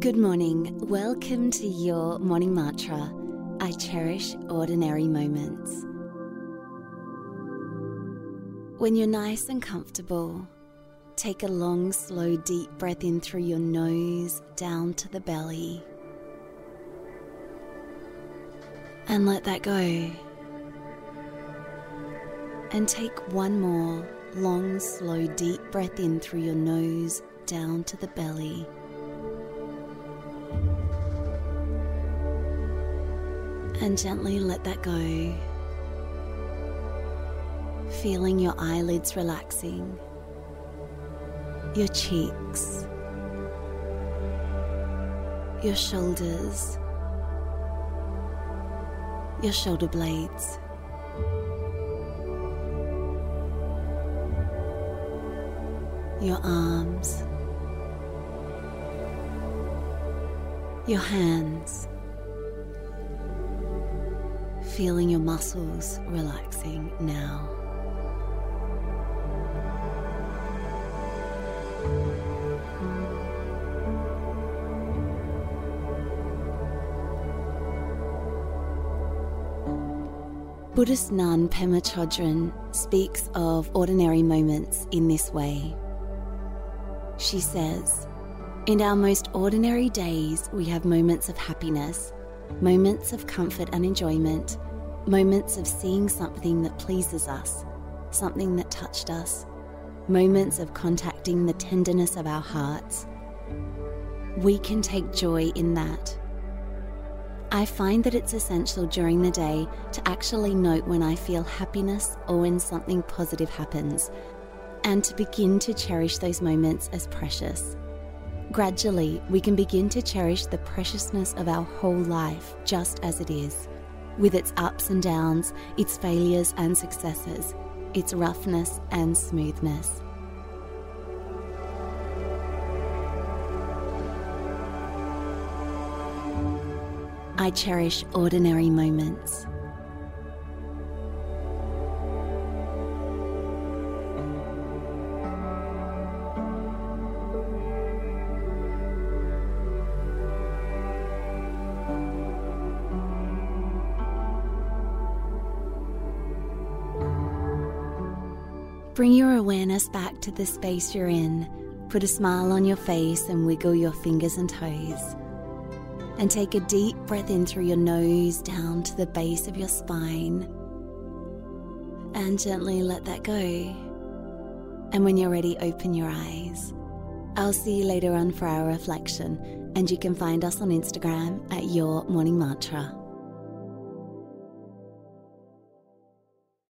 Good morning. Welcome to your morning mantra. I cherish ordinary moments. When you're nice and comfortable, take a long, slow, deep breath in through your nose down to the belly. And let that go. And take one more long, slow, deep breath in through your nose down to the belly. And gently let that go. Feeling your eyelids relaxing, your cheeks, your shoulders, your shoulder blades. Your arms, your hands, feeling your muscles relaxing now. Buddhist nun Pema Chodron speaks of ordinary moments in this way. She says, In our most ordinary days, we have moments of happiness, moments of comfort and enjoyment, moments of seeing something that pleases us, something that touched us, moments of contacting the tenderness of our hearts. We can take joy in that. I find that it's essential during the day to actually note when I feel happiness or when something positive happens, and to begin to cherish those moments as precious. Gradually, we can begin to cherish the preciousness of our whole life just as it is, with its ups and downs, its failures and successes, its roughness and smoothness. I cherish ordinary moments. Bring your awareness back to the space you're in. Put a smile on your face and wiggle your fingers and toes. And take a deep breath in through your nose down to the base of your spine. And gently let that go. And when you're ready, open your eyes. I'll see you later on for our reflection, and you can find us on Instagram at Your Morning Mantra.